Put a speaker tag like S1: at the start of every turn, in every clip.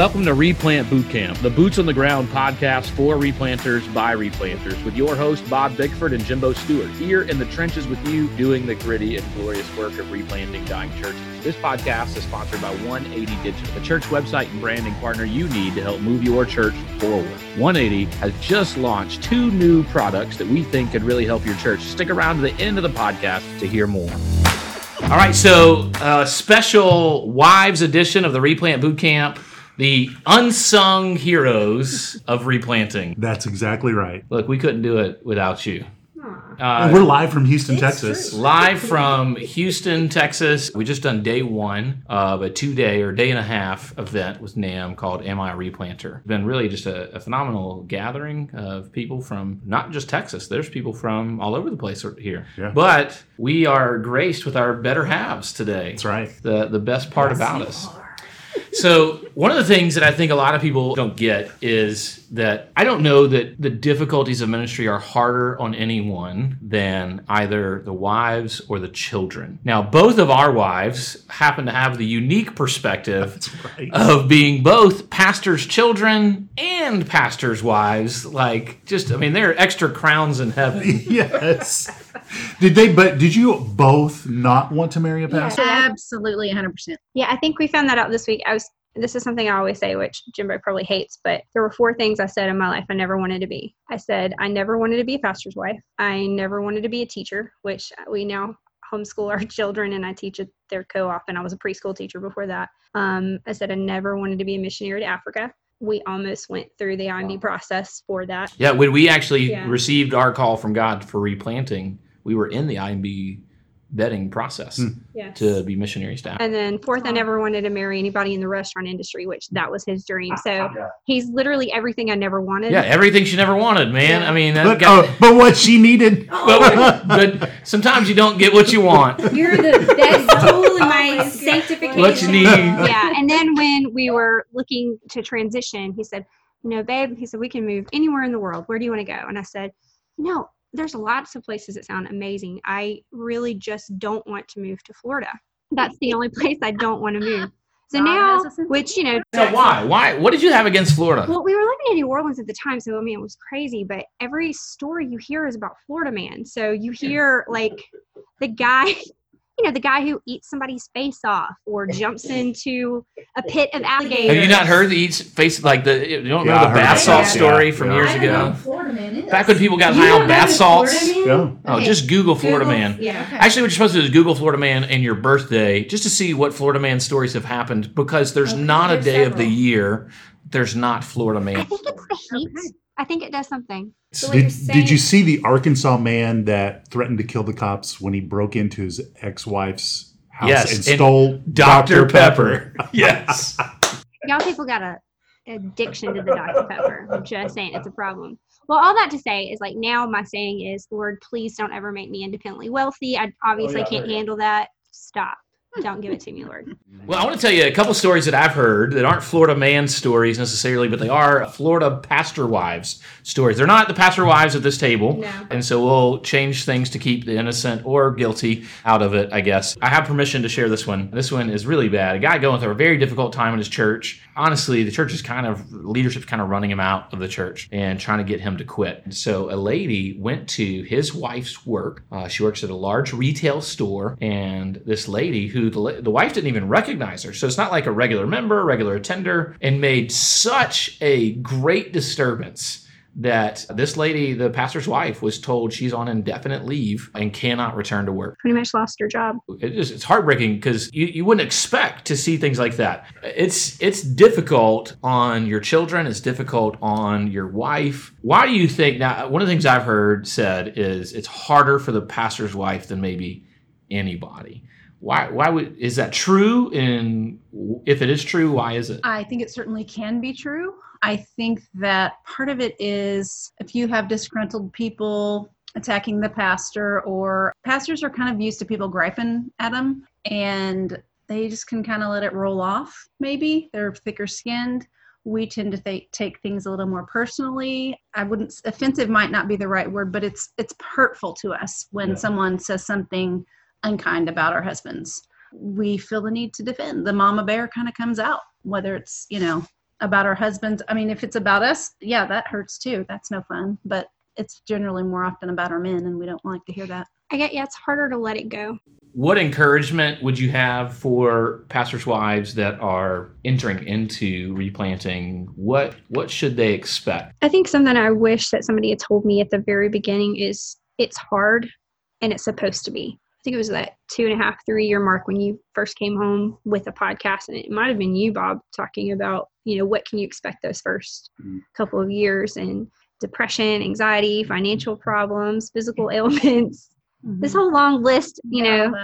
S1: Welcome to Replant Bootcamp, the boots on the ground podcast for replanters by replanters, with your host Bob Bickford and Jimbo Stewart, here in the trenches with you, doing the gritty and glorious work of replanting dying churches. This podcast is sponsored by 180 Digital, the church website and branding partner you need to help move your church forward. 180 has just launched two new products that we think could really help your church. Stick around to the end of the podcast to hear more. All right, so uh, special wives edition of the Replant Bootcamp the unsung heroes of replanting.
S2: That's exactly right.
S1: Look, we couldn't do it without you.
S2: Uh, we're live from Houston, Texas.
S1: True. Live from Houston, Texas. We just done day one of a two day or day and a half event with NAMB called Am I a Replanter? It's been really just a, a, phenomenal gathering of people from not just Texas, there's people from all over the place here. Yeah. But we are graced with our better halves today.
S2: That's right.
S1: The, the best part yes, about us. Are so one of the things that I think a lot of people don't get is that I don't know that the difficulties of ministry are harder on anyone than either the wives or the children. Now, both of our wives happen to have the unique perspective right. of being both pastors' children and pastors' wives. Like, just, I mean, they're extra crowns in heaven.
S2: yes. Did they, but did you both not want to marry a pastor?
S3: Yeah, absolutely 100%.
S4: Yeah, I think we found that out this week. I was this is something I always say, which Jimbo probably hates, but there were four things I said in my life I never wanted to be. I said I never wanted to be a pastor's wife. I never wanted to be a teacher, which we now homeschool our children and I teach at their co-op and I was a preschool teacher before that. Um, I said I never wanted to be a missionary to Africa. We almost went through the IMB process for that.
S1: Yeah, when we actually yeah. received our call from God for replanting, we were in the IMB vetting process mm. yes. to be missionary staff.
S4: And then fourth, I never wanted to marry anybody in the restaurant industry, which that was his dream. So yeah. he's literally everything I never wanted.
S1: Yeah, everything she never wanted, man. Yeah. I mean,
S2: but, got, uh, but what she needed.
S1: but, but, sometimes you don't get what you want.
S3: You're the best tool in my sanctification.
S1: What you need.
S4: Yeah, and then when we were looking to transition, he said, "You know, babe," he said, "we can move anywhere in the world. Where do you want to go?" And I said, "You know." There's lots of places that sound amazing. I really just don't want to move to Florida. That's the only place I don't want to move. So now, which you know,
S1: so why, why, what did you have against Florida?
S4: Well, we were living in New Orleans at the time, so I mean, it was crazy. But every story you hear is about Florida man. So you hear like the guy you know, the guy who eats somebody's face off or jumps into a pit of alligators.
S1: Have you not heard the eats face like the you don't yeah, remember the bath salt story yeah. from yeah. years ago? Back when people got high on bath salts. Yeah. Oh, okay. just Google Florida Google, Man. Yeah. Okay. Actually, what you're supposed to do is Google Florida Man and your birthday just to see what Florida Man stories have happened because there's okay, not a day several. of the year there's not Florida Man. I
S4: think it's the heat. I think it does something.
S2: So did, did you see the Arkansas man that threatened to kill the cops when he broke into his ex-wife's house yes, and stole
S1: Dr. Dr. Pepper? Pepper. yes.
S4: Y'all people got a addiction to the Dr. Pepper. I'm just saying it's a problem. Well, all that to say is like now my saying is, Lord, please don't ever make me independently wealthy. I obviously oh, yeah, can't handle that. Stop. Don't give it to me, Lord.
S1: Well, I want to tell you a couple stories that I've heard that aren't Florida man stories necessarily, but they are Florida pastor wives stories. They're not the pastor wives at this table. No. And so we'll change things to keep the innocent or guilty out of it, I guess. I have permission to share this one. This one is really bad. A guy going through a very difficult time in his church. Honestly, the church is kind of, leadership's kind of running him out of the church and trying to get him to quit. So a lady went to his wife's work. Uh, she works at a large retail store, and this lady who the, the wife didn't even recognize her. So it's not like a regular member, regular attender, and made such a great disturbance that this lady, the pastor's wife, was told she's on indefinite leave and cannot return to work.
S4: Pretty much lost her job.
S1: It is, it's heartbreaking because you, you wouldn't expect to see things like that. It's it's difficult on your children. It's difficult on your wife. Why do you think now? One of the things I've heard said is it's harder for the pastor's wife than maybe anybody why why would is that true and if it is true why is it
S3: i think it certainly can be true i think that part of it is if you have disgruntled people attacking the pastor or pastors are kind of used to people griping at them and they just can kind of let it roll off maybe they're thicker skinned we tend to th- take things a little more personally i wouldn't offensive might not be the right word but it's it's hurtful to us when yeah. someone says something unkind about our husbands. We feel the need to defend. The mama bear kind of comes out, whether it's, you know, about our husbands. I mean, if it's about us, yeah, that hurts too. That's no fun. But it's generally more often about our men, and we don't like to hear that.
S4: I get yeah, it's harder to let it go.
S1: What encouragement would you have for pastors' wives that are entering into replanting? What what should they expect?
S4: I think something I wish that somebody had told me at the very beginning is it's hard and it's supposed to be. I think it was that two and a half, three year mark when you first came home with a podcast, and it might have been you, Bob, talking about you know what can you expect those 1st mm-hmm. couple of years and depression, anxiety, financial problems, physical ailments. Mm-hmm. This whole long list, you know,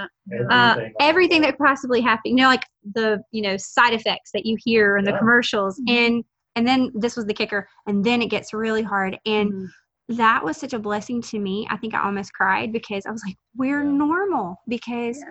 S4: uh, everything that could possibly happen. You know, like the you know side effects that you hear in the commercials, mm-hmm. and and then this was the kicker, and then it gets really hard, and mm-hmm. that was such a blessing to me. I think I almost cried because I was like, we're yeah. normal because.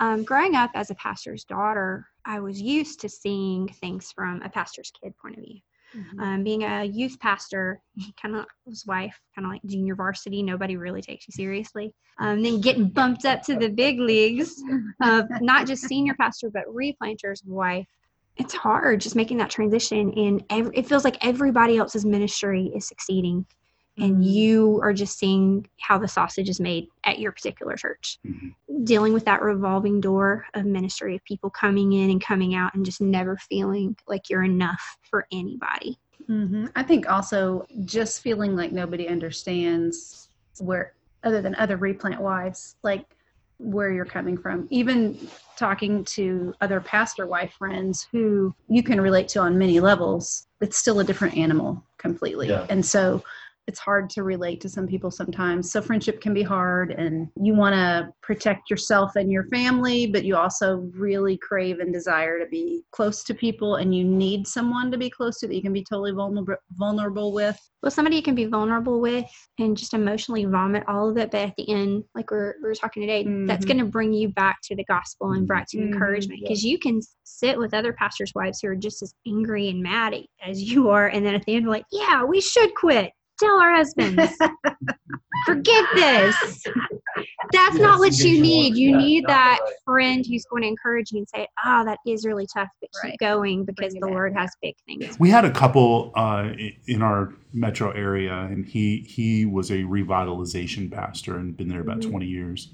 S4: Um, growing up as a pastor's daughter, I was used to seeing things from a pastor's kid point of view. Mm-hmm. Um, being a youth pastor, kind of his wife, kind of like junior varsity, nobody really takes you seriously. Um, then getting bumped up to the big leagues of not just senior pastor, but replanter's wife. It's hard just making that transition, and every, it feels like everybody else's ministry is succeeding and mm-hmm. you are just seeing how the sausage is made at your particular church. Mm-hmm. Dealing with that revolving door of ministry of people coming in and coming out and just never feeling like you're enough for anybody.
S3: Mm-hmm. I think also just feeling like nobody understands where, other than other replant wives, like where you're coming from. Even talking to other pastor wife friends who you can relate to on many levels, it's still a different animal completely. Yeah. And so it's hard to relate to some people sometimes. So friendship can be hard and you want to protect yourself and your family, but you also really crave and desire to be close to people and you need someone to be close to that you can be totally vulnerable vulnerable with.
S4: Well, somebody you can be vulnerable with and just emotionally vomit all of it, but at the end, like we're, we talking today, mm-hmm. that's going to bring you back to the gospel and back to mm-hmm. encouragement because you can sit with other pastors' wives who are just as angry and mad as you are, and then at the end, like, yeah, we should quit tell our husbands. Forget this. That's yes, not what you need you need that right. friend who's going to encourage you and say oh that is really tough but right. keep going because the lord has big things
S2: we had a couple uh, in our metro area and he he was a revitalization pastor and been there about mm-hmm. 20 years.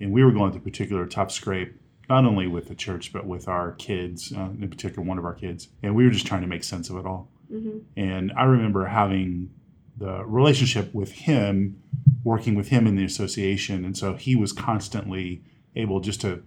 S2: And we were going through a particular tough scrape not only with the church but with our kids uh, in particular one of our kids. And we were just trying to make sense of it all. Mm-hmm. and i remember having the relationship with him, working with him in the association. And so he was constantly able just to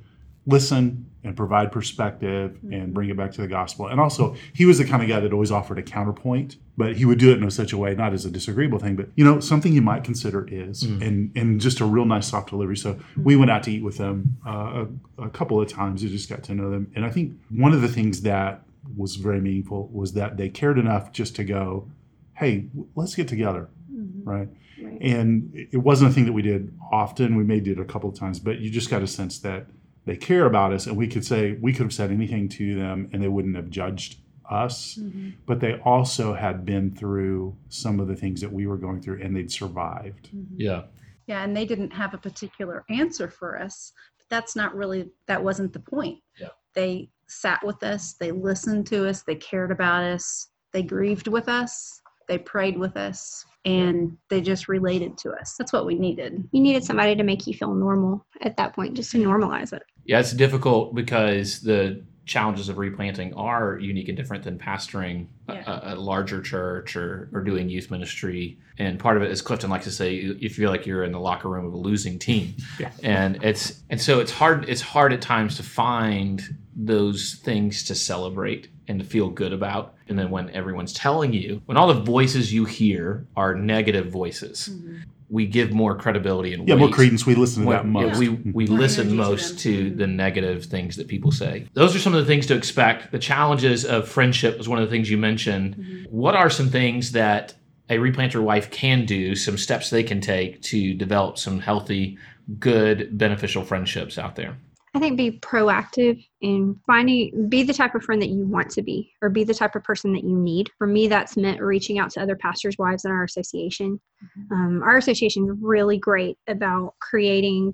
S2: listen and provide perspective mm-hmm. and bring it back to the gospel. And also, he was the kind of guy that always offered a counterpoint, but he would do it in such a way, not as a disagreeable thing, but you know, something you might consider is, mm-hmm. and and just a real nice soft delivery. So mm-hmm. we went out to eat with them uh, a, a couple of times. We just got to know them, and I think one of the things that was very meaningful was that they cared enough just to go, hey, let's get together, mm-hmm. right? right? And it wasn't a thing that we did often. We may did a couple of times, but you just got a sense that they care about us, and we could say we could have said anything to them, and they wouldn't have judged us. Mm-hmm. But they also had been through some of the things that we were going through, and they'd survived.
S1: Mm-hmm. Yeah.
S3: Yeah, and they didn't have a particular answer for us. But that's not really that wasn't the point.
S1: Yeah.
S3: They sat with us, they listened to us, they cared about us, they grieved with us, they prayed with us and they just related to us. That's what we needed.
S4: You needed somebody to make you feel normal at that point, just to normalize it.
S1: Yeah, it's difficult because the challenges of replanting are unique and different than pastoring yeah. a, a, larger church or, or doing youth ministry. And part of it, as Clifton likes to say, you feel like you're in the locker room of a losing team. yeah. And it's and so it's hard it's hard at times to find those things to celebrate and to feel good about. And then when everyone's telling you, when all the voices you hear are negative voices, mm-hmm. we give more credibility and
S2: yeah, weight. more credence. We listen to when, that most.
S1: Yeah, we we listen most to, to the negative things that people say. Those are some of the things to expect. The challenges of friendship was one of the things you mentioned. Mm-hmm. What are some things that a replanter wife can do? Some steps they can take to develop some healthy, good, beneficial friendships out there.
S4: I think be proactive in finding, be the type of friend that you want to be, or be the type of person that you need. For me, that's meant reaching out to other pastors' wives in our association. Mm-hmm. Um, our association is really great about creating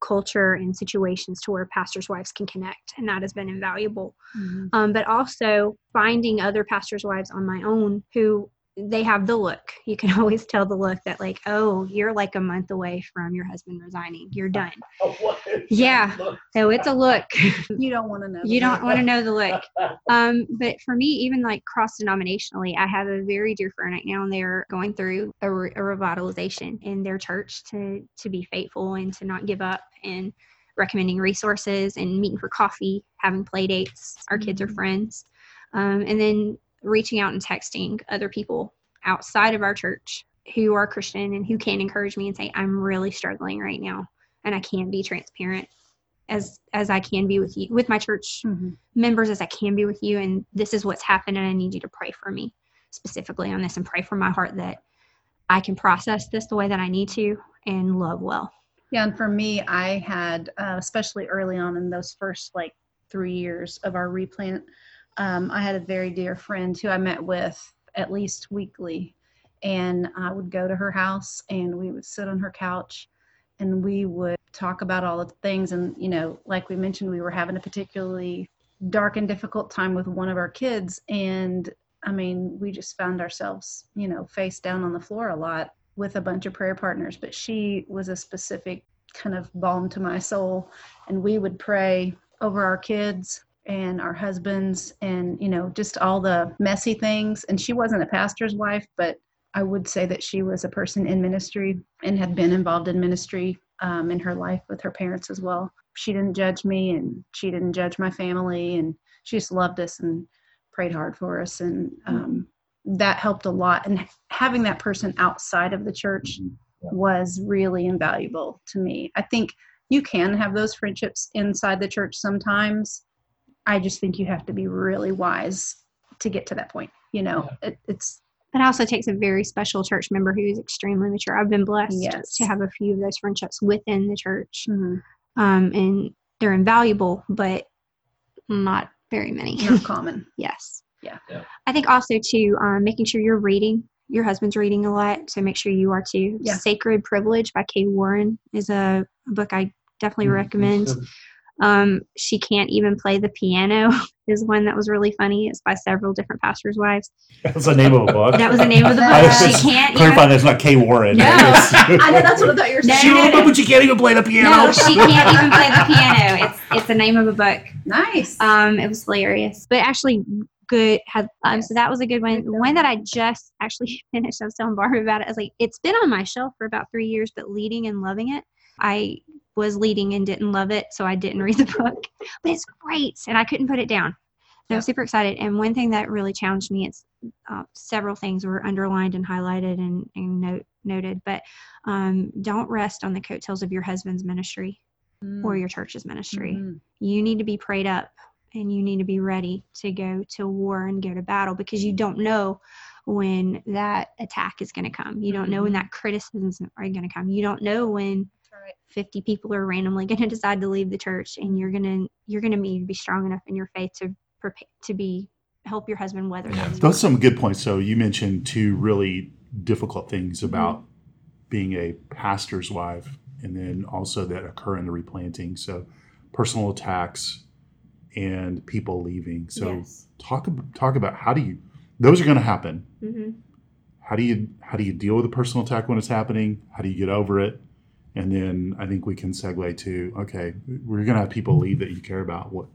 S4: culture and situations to where pastors' wives can connect, and that has been invaluable.
S3: Mhm.
S4: Um, but also finding other pastors' wives on my own who they have the look. You can always tell the look that like, oh, you're like a month away from your husband resigning. You're done. Yeah. So it's a look.
S3: You don't want to know.
S4: you don't want to know the look. Um, but for me, even like cross denominationally, I have a very dear friend right now, and they're going through a, re- a revitalization in their church to to be faithful and to not give up and recommending resources and meeting for coffee, having play dates. Our kids are
S3: Mhm.
S4: friends, um, and then reaching out and texting other people outside of our church who are Christian and who can encourage me and say, "I'm really struggling right now, and I can be transparent." As, as I can be with you, with my church
S3: Mhm.
S4: members as I can be with you, and this is what's happened, and I need you to pray for me specifically on this and pray for my heart that I can process this the way that I need to and love well.
S3: Yeah, and for me, I had, uh, especially early on in those first like three years of our replant, um, I had a very dear friend who I met with at least weekly. And I would go to her house and we would sit on her couch and we would talk about all the things. And, you know, like we mentioned, we were having a particularly dark and difficult time with one of our kids. And I mean, we just found ourselves, you know, face down on the floor a lot with a bunch of prayer partners, but she was a specific kind of balm to my soul. And we would pray over our kids and our husbands and, you know, just all the messy things. And she wasn't a pastor's wife, but I would say that she was a person in ministry and had been involved in ministry um, in her life with her parents as well. She didn't judge me and she didn't judge my family. And she just loved us and prayed hard for us. And um, that helped a lot. And having that person outside of the church was really invaluable to me. I think you can have those friendships inside the church sometimes. I just think you have to be really wise to get to that point. You know, it, it's
S4: It also takes a very special church member who is extremely mature. I've been blessed
S3: Yes.
S4: to have a few of those friendships within the church,
S3: mhm,
S4: um, and they're invaluable, but not very many.
S3: not common.
S4: Yes.
S3: Yeah.
S1: Yeah.
S4: I think also too, um, making sure you're reading. Your husband's reading a lot, so make sure you are too.
S3: Yeah.
S4: Sacred Privilege by Kay Warren is a book I definitely
S2: Mm,
S4: recommend. Um, she can't even play the piano is one that was really funny. It's by several different pastors' wives.
S2: That's the name of a book.
S4: That was the name of the book.
S3: was
S4: She can't
S2: Clarify
S4: even.
S2: that's not Kay Warren.
S4: No.
S3: I know that's what I thought you were
S4: No,
S3: saying.
S4: no, no.
S2: but you can't even play the piano.
S4: No, she can't even play the piano. It's it's the name of a book.
S3: Nice.
S4: Um, it was hilarious, but actually good. Had um, so that was a good one.
S3: Good
S4: The one that I just actually finished. I was telling Barbara about it. I was like, it's been on my shelf for about three years, but leading and loving it. I was leading and didn't love it, so I didn't read the book. But it's great, and I couldn't put it down. And I was super excited. And one thing that really challenged me, it's uh, several things were underlined and highlighted and, and note, noted, but um, don't rest on the coattails of your husband's ministry or your church's ministry
S3: Mhm.
S4: you need to be prayed up and you need to be ready to go to war and go to battle because you don't know when that attack is going to come. You don't know when
S3: Mhm.
S4: that criticisms are going to come. You don't know when
S3: right.
S4: 50 people are randomly going to decide to leave the church and you're going to you're going to need to be strong enough in your faith to prepare to be help your husband weather
S1: Yeah.
S4: those
S2: Those are some good points. So you mentioned two really difficult things about being a pastor's wife, and then also that occur in the replanting. So personal attacks and people leaving. So
S4: Yes.
S2: talk talk about how do you those are going to happen.
S4: hmm
S2: How do you how do you deal with a personal attack when it's happening? How do you get over it? And then I think we can segue to okay, we're going to have people leave that you care about. What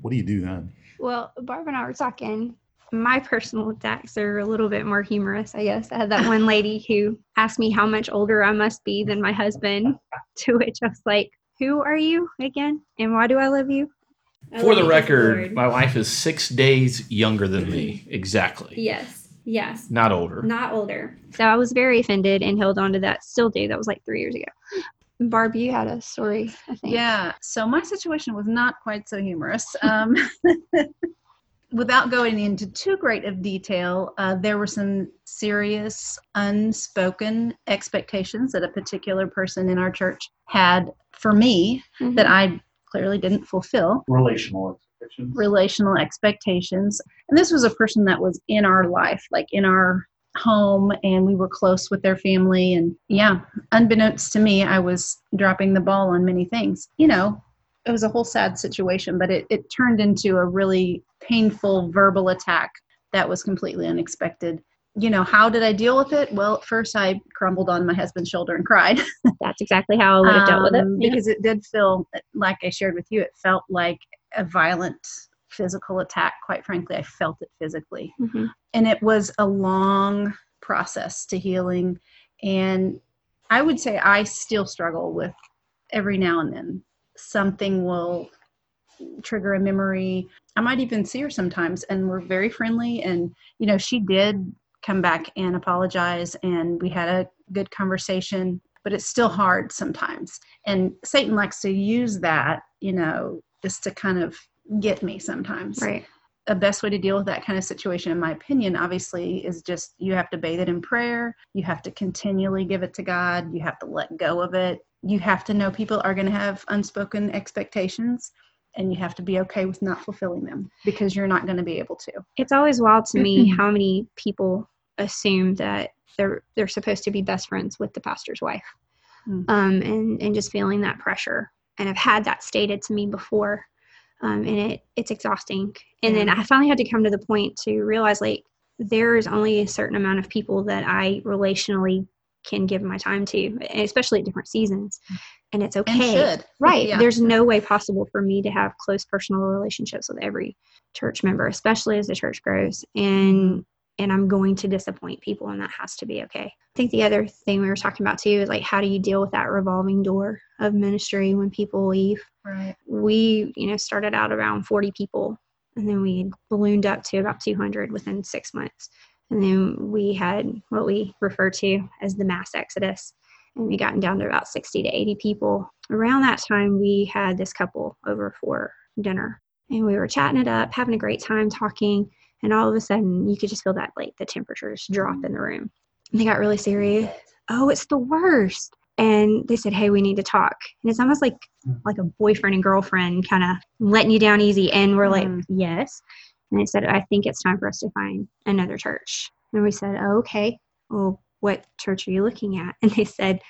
S2: what do you do then?
S4: Well, Barb and I were talking. My personal attacks are a little bit more humorous, I guess. I had that one lady who asked me how much older I must be than my husband, to which I was like, Who are you again? And why do I love you? I
S1: For
S4: love
S1: the
S4: you,
S1: record,
S4: Lord.
S1: my wife is six days younger than me. Exactly.
S4: Yes, yes,
S1: Not older.
S4: not older. So I was very offended and held on to that. Still do. That was like three years ago. Barb, you had a story, I think.
S3: Yeah. So my situation was not quite so humorous. Um, without going into too great of detail, uh, there were some serious unspoken expectations that a particular person in our church had for me
S4: Mhm.
S3: that I clearly didn't fulfill.
S2: Relational expectations.
S3: Relational expectations. And this was a person that was in our life, like in our home and we were close with their family. And yeah, unbeknownst to me, I was dropping the ball on many things. You know, it was a whole sad situation, but it, it turned into a really painful verbal attack that was completely unexpected. You know, how did I deal with it? Well, at first I crumbled on my husband's shoulder and cried.
S4: That's exactly how I would have dealt with it.
S3: Um, Because it did feel, like I shared with you, it felt like a violent physical attack. Quite frankly, I felt it physically.
S4: Mhm.
S3: And it was a long process to healing. And I would say I still struggle with every now and then. Something will trigger a memory. I might even see her sometimes, and we're very friendly. And, you know, she did come back and apologize, and we had a good conversation, but it's still hard sometimes. And Satan likes to use that, you know, just to kind of get me sometimes
S4: Right.
S3: the best way to deal with that kind of situation, in my opinion, obviously, is just you have to bathe it in prayer. You have to continually give it to God. You have to let go of it. You have to know people are going to have unspoken expectations, and you have to be okay with not fulfilling them because you're not going to be able to.
S4: It's always wild to me how many people assume that they're they're supposed to be best friends with the pastor's wife,
S3: Mm.
S4: um, and and just feeling that pressure. And I've had that stated to me before, um, and it it's exhausting. And then I finally had to come to the point to realize like there is only a certain amount of people that I relationally can give my time to, especially at different seasons. And it's okay.
S3: And should.
S4: Right.
S3: Yeah.
S4: There's no way possible for me to have close personal relationships with every church member, especially as the church grows. And and I'm going to disappoint people and that has to be okay. I think the other thing we were talking about too is like how do you deal with that revolving door of ministry when people leave?
S3: Right.
S4: We, you know, started out around 40 people and then we ballooned up to about 200 within 6 months. And then we had what we refer to as the mass exodus and we gotten down to about 60 to 80 people. Around that time, we had this couple over for dinner and we were chatting it up, having a great time talking. And all of a sudden, you could just feel that like the temperatures drop in the room. And they got really serious. Oh, it's the worst. And they said, "Hey, we need to talk." And it's almost like like a boyfriend and girlfriend kind of letting you down easy. And we're like,
S3: Mm.
S4: "Yes." And they said, "I think it's time for us to find another church." And we said, oh, "Okay. Well, what church are you looking at?" And they said,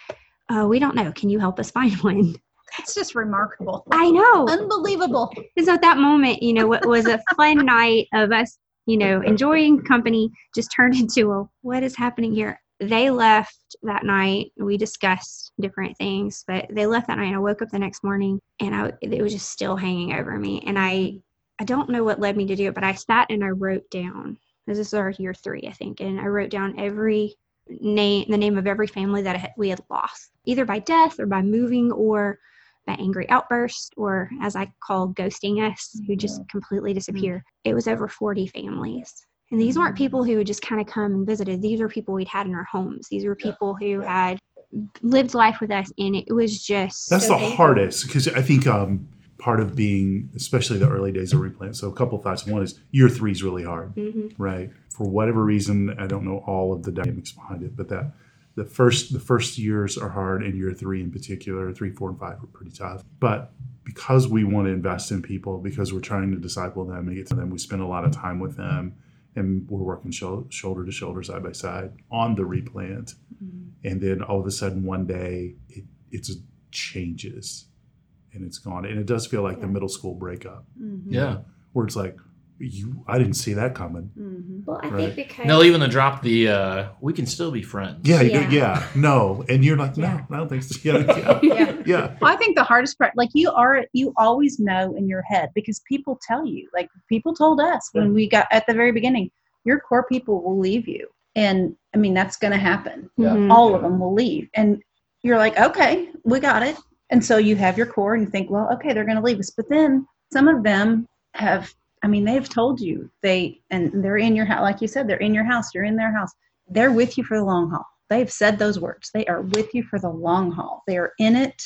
S4: uh, "We don't know. Can you help us find one?"
S3: It's just remarkable.
S4: I know.
S3: Unbelievable.
S4: And so at that moment, you know, what was a fun night of us, you know, enjoying company just turned into a what is happening here? They left that night. We discussed different things, but they left that night. I woke up the next morning and I it was just still hanging over me. And I I don't know what led me to do it, but I sat and I wrote down. This is our year three, I think, and I wrote down every name, the name of every family that we had lost, either by death or by moving or by angry outburst or as I call ghosting us, who just completely disappear. It was over 40 families. And these weren't people who would just kind of come and visited. These were people we'd had in our homes. These were people who had lived life with us and it was just
S2: That's
S4: so
S2: the
S4: painful.
S2: hardest because I think um, part of being, especially the early days of replant. So a couple thoughts. One is year three is really hard,
S4: Mhm.
S2: right? For whatever reason, I don't know all of the dynamics behind it, but that the first the first years are hard, and year three in particular, three, four, and five are pretty tough. But because we want to invest in people, because we're trying to disciple them and get to them, we spend a lot of time with them, and we're working shou- shoulder to shoulder, side by side on the replant. Mm-hmm. And then all of a sudden, one day, it it changes, and it's gone. And it does feel like the middle school breakup, mm-hmm.
S1: Yeah.
S2: where it's like, you, I didn't see that coming.
S3: Mm-hmm.
S4: Well, I
S2: Right.
S4: think because
S1: They'll even to drop the uh, we can still be friends.
S2: Yeah,
S4: Yeah.
S2: yeah, yeah, no, and you're like, no,
S4: Yeah.
S2: I don't think so. Yeah, yeah,
S3: Yeah.
S2: yeah.
S3: Well, I think the hardest part, like you are, you always know in your head because people tell you, like people told us when we got at the very beginning, your core people will leave you. And I mean, that's going to happen.
S4: Mhm.
S3: All of them will leave. And you're like, okay, we got it. And so you have your core and you think, well, okay, they're going to leave us. But then some of them have, I mean, they've told you they, and they're in your house, like you said, they're in your house, you're in their house. They're with you for the long haul. They've said those words. They are with you for the long haul. They are in it.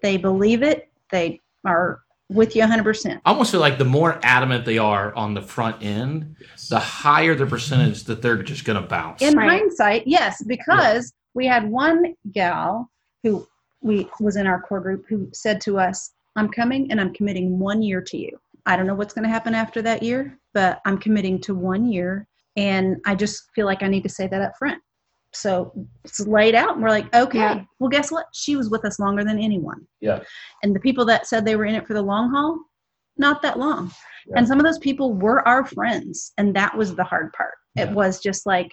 S3: They believe it. They are with you 100%.
S1: I almost feel like the more adamant they are on the front end, the higher the percentage that they're just going to bounce.
S3: In
S4: Right.
S3: hindsight, yes, because we had one gal who we was in our core group who said to us, "I'm coming and I'm committing one year to you. I don't know what's going to happen after that year, but I'm committing to one year And I just feel like I need to say that up front. So it's laid out, and we're like, okay,
S4: Yeah.
S3: well, guess what? She was with us longer than anyone.
S1: Yeah.
S3: And the people that said they were in it for the long haul, not that long.
S1: Yeah.
S3: And some of those people were our friends, and that was the hard part. It was just like,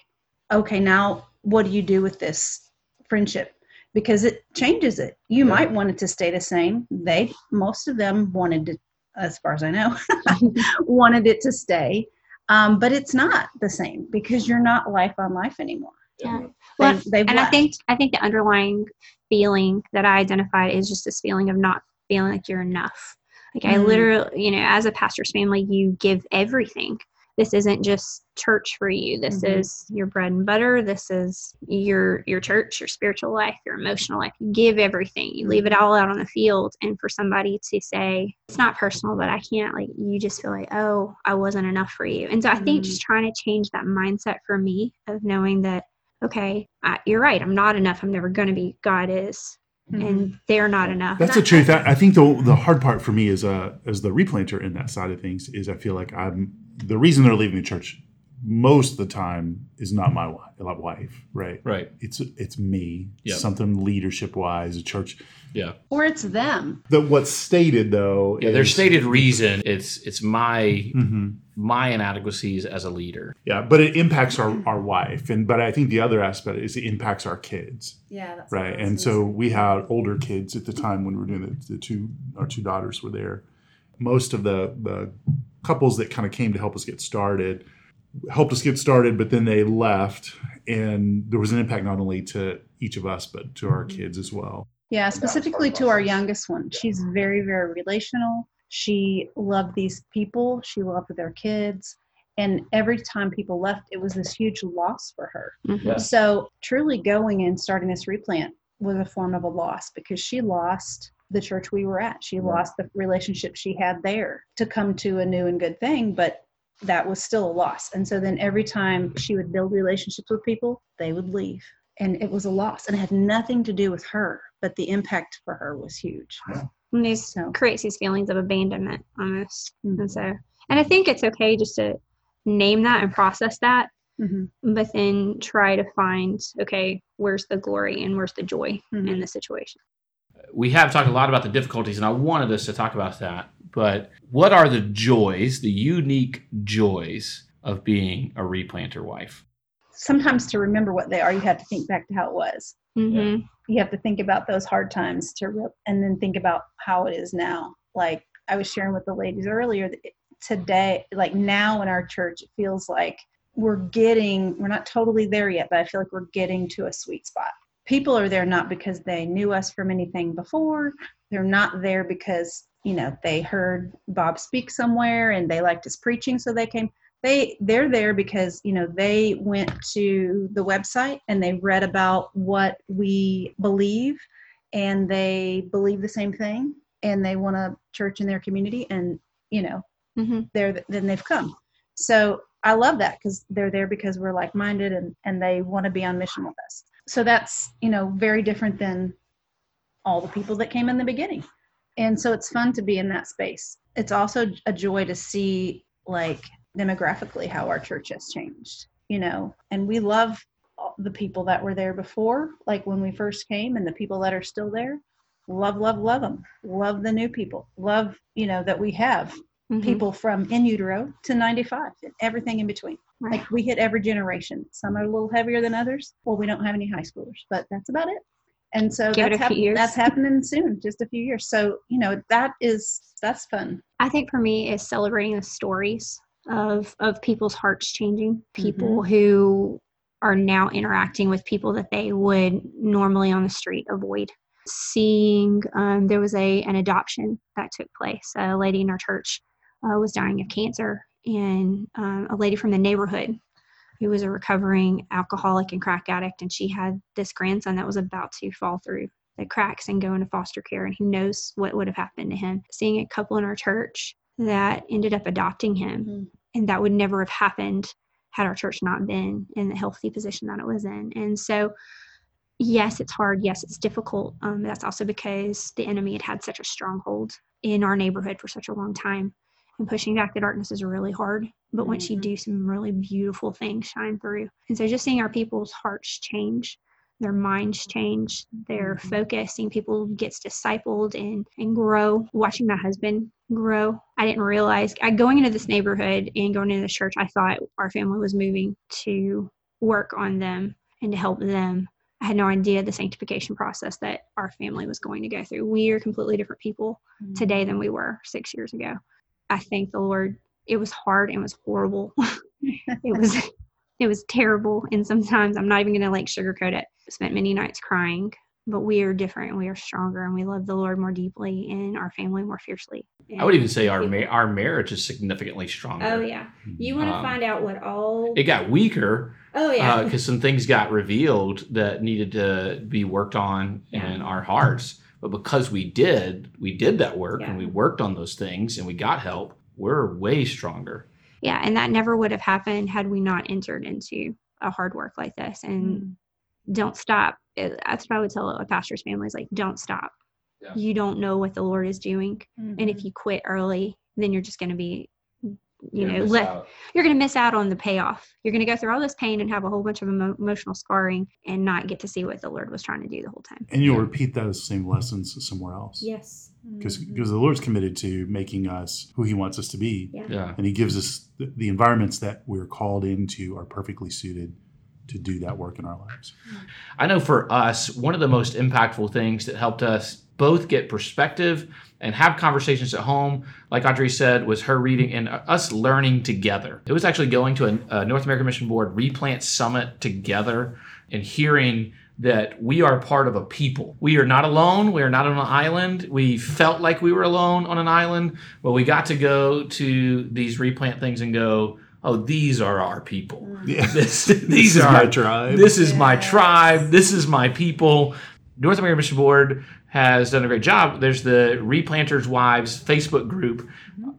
S3: okay, now what do you do with this friendship? Because it changes it. You
S1: Yeah.
S3: might want it to stay the same. They, most of them wanted to, as far as I know, wanted it to stay. Um, but it's not the same because you're not life on life anymore.
S4: Yeah.
S3: They,
S4: Well,
S3: they've
S4: and I think I think the underlying feeling that I identified is just this feeling of not feeling like you're enough. Like I
S3: Mm.
S4: literally, you know, as a pastor's family, you give everything. This isn't just church for you. This
S3: Mhm.
S4: is your bread and butter. This is your your church, your spiritual life, your emotional life. You give everything. You leave it all out on the field. And for somebody to say it's not personal, but I can't like you just feel like oh I wasn't enough for you. And so I think
S3: Mm.
S4: just trying to change that mindset for me of knowing that okay, I, you're right. I'm not enough. I'm never going to be. God is, and they're not enough.
S2: That's the truth. I, I think the the hard part for me as a as the replanter in that side of things is I feel like I'm the reason they're leaving the church most of the time is not my wife, wife right?
S1: Right.
S2: It's it's me.
S1: Yep.
S2: Something leadership wise, a church.
S1: Yeah.
S3: or it's them.
S2: The what's stated though.
S1: Yeah. Their stated reason it's it's my
S2: Mhm.
S1: my inadequacies as a leader.
S2: Yeah, but it impacts our our wife, and but I think the other aspect is it impacts our kids.
S3: Yeah, that's
S2: right and so we had older kids at the time when we were doing the, the two our two daughters were there most of the the couples that kind of came to help us get started helped us get started but then they left and there was an impact not only to each of us but to our kids as well
S3: Yeah, specifically to our youngest one. She's very, very relational. She loved these people. She loved their kids. And every time people left, it was this huge loss for her.
S4: Mhm.
S1: Yeah.
S3: So, truly going and starting this replant was a form of a loss because she lost the church we were at. She lost the relationship she had there to come to a new and good thing, but that was still a loss. And so then every time she would build relationships with people, they would leave. And it was a loss. And it had nothing to do with her, but the impact for her was huge.
S4: And these
S3: So-
S4: creates these feelings of abandonment almost.
S3: Mhm.
S4: And so, and I think it's okay just to name that and process that,
S3: Mhm.
S4: but then try to find okay, where's the glory and where's the joy
S3: Mhm.
S4: in the situation.
S1: We have talked a lot about the difficulties, and I wanted us to talk about that. But what are the joys, the unique joys of being a replanter wife?
S3: Sometimes to remember what they are, you have to think back to how it was.
S4: Mm-hmm.
S3: you have to think about those hard times to re- and then think about how it is now like i was sharing with the ladies earlier that today like now in our church it feels like we're getting we're not totally there yet but i feel like we're getting to a sweet spot people are there not because they knew us from anything before. They're not there because you know they heard bob speak somewhere and they liked his preaching so they came. They they're there because you know they went to the website and they read about what we believe and they believe the same thing and they want a church in their community and you know
S4: Mm-hmm.
S3: they're then they've come. So i love that because they're there because we're like-minded and and they want to be on mission with us so that's you know very different than all the people that came in the beginning. And so it's fun to be in that space. It's also a joy to see like demographically how our church has changed you know? And we love the people that were there before like when we first came and the people that are still there. Love love love them love the new people. Love you know that we have
S4: Mm-hmm.
S3: people from in utero to 95 and everything in between. Like we hit every generation. Some are a little heavier than others. Well we don't have any high schoolers but that's about it. And so
S4: Give
S3: that's,
S4: a few years.
S3: that's happening soon just a few years. So you know that is that's fun.
S4: I think for me is celebrating the stories of of people's hearts changing, people who are now interacting with people that they would normally on the street avoid. Seeing um, there was a an adoption that took place. A lady in our church uh, was dying of cancer, and um, a lady from the neighborhood who was a recovering alcoholic and crack addict, and she had this grandson that was about to fall through the cracks and go into foster care, and who knows what would have happened to him. Seeing a couple in our church that ended up adopting him,
S3: Mhm.
S4: and that would never have happened had our church not been in the healthy position that it was in. And so, yes, it's hard. Yes, it's difficult. Um, that's also because the enemy had had such a stronghold in our neighborhood for such a long time. And pushing back the darkness is really hard. But once you
S3: Mhm.
S4: do, some really beautiful things shine through. And so just seeing our people's hearts change, their minds change, their
S3: Mhm.
S4: focus, seeing people gets discipled and, and grow, watching my husband grow. I didn't realize I going into this neighborhood and going into this church, I thought our family was moving to work on them and to help them. I had no idea the sanctification process that our family was going to go through. We are completely different people today than we were six years ago. I thank the Lord. It was hard and it was horrible. it was it was terrible. And sometimes I'm not even gonna like sugarcoat it. Spent many nights crying. But we are different we are stronger and we love the Lord more deeply and our family more fiercely.
S1: I would even say our ma- our marriage is significantly stronger.
S4: Oh yeah. You want to
S1: Um,
S4: find out what all
S1: It got weaker
S4: Oh yeah.
S1: because some things got revealed that needed to be worked on
S4: Yeah.
S1: in our hearts. But because we did, we did that work and we worked on those things and we got help. We're way stronger.
S4: yeah, and that never would have happened had we not entered into a hard work like this. And don't stop. It- That's what I would tell a pastor's family is like, don't stop.
S1: Yeah.
S4: You don't know what the Lord is doing.
S3: Mm-hmm.
S4: And if you quit early, then you're just going to be, you know, let, you're going to miss out on the payoff. You're going to go through all this pain and have a whole bunch of emo- emotional scarring and not get to see what the Lord was trying to do the whole time.
S2: And you'll repeat those same lessons somewhere else.
S4: Yes.
S2: Because
S3: Mm-hmm.
S2: because the Lord's committed to making us who He wants us to be,
S4: Yeah.
S1: Yeah.
S2: and He gives us the, the environments that we're called into are perfectly suited to do that work in our lives.
S1: I know for us, one of the most impactful things that helped us both get perspective and have conversations at home, like Audrea said, was her reading and us learning together. It was actually going to a, a North American Mission Board replant summit together and hearing that we are part of a people. We are not alone. We are not on an island. We felt like we were alone on an island, but we got to go to these replant things and go, oh, these are our people.
S2: Yeah.
S1: This,
S2: These
S1: these
S2: is
S1: are
S2: my tribe.
S1: this is my tribe. This is my people. North American Mission Board has done a great job. There's the Replanters Wives Facebook group,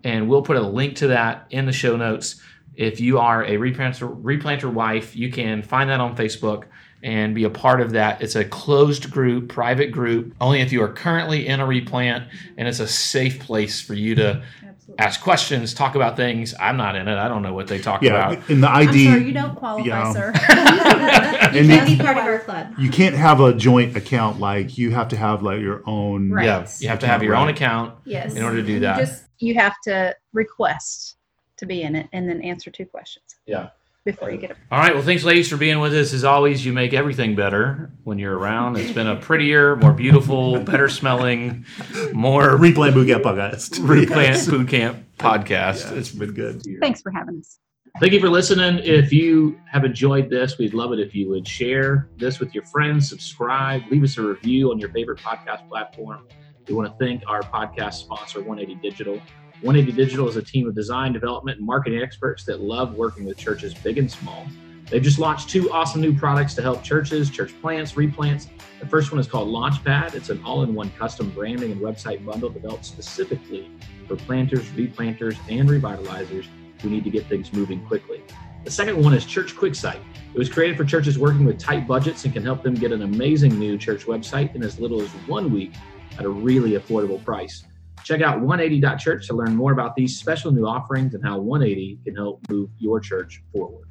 S1: and we'll put a link to that in the show notes. If you are a replanter, replanter wife, you can find that on Facebook and be a part of that. It's a closed group, private group, only if you are currently in a replant, and it's a safe place for you to
S3: Absolutely.
S1: ask questions, talk about things. I'm not in it. I don't know what they talk
S2: yeah,
S1: about.
S2: in the
S5: I'm
S2: ID,
S5: sorry, you don't qualify,
S2: yeah.
S5: sir.
S2: And
S5: you can't
S2: you-
S5: be part of our club.
S2: you can't have a joint account like you have to have like your own.
S5: Right.
S1: Yeah, you have to have your own account
S5: Yes.
S1: in order to do
S5: You
S1: that.
S5: Just
S3: You have to request to be in it and then answer two questions.
S1: Yeah.
S3: Before you get a
S1: All right. Well, thanks, ladies, for being with us. As always, you make everything better when you're around. It's been a prettier, more beautiful, better smelling, more
S2: Replant Boot Camp podcast.
S1: replant
S2: Yes.
S1: boot camp podcast.
S2: Yeah, it's been good.
S3: Thanks for having us.
S1: Thank you for listening. If you have enjoyed this, we'd love it if you would share this with your friends, subscribe, leave us a review on your favorite podcast platform. We want to thank our podcast sponsor, 180 Digital. 180 Digital is a team of design, development, and marketing experts that love working with churches big and small. They've just launched two awesome new products to help churches, church plants, replants. The first one is called Launchpad. It's an all in one custom branding and website bundle developed specifically for planters, replanters, and revitalizers who need to get things moving quickly. The second one is Church QuickSite. It was created for churches working with tight budgets and can help them get an amazing new church website in as little as one week at a really affordable price. Check out 180.church to learn more about these special new offerings and how 180 can help move your church forward.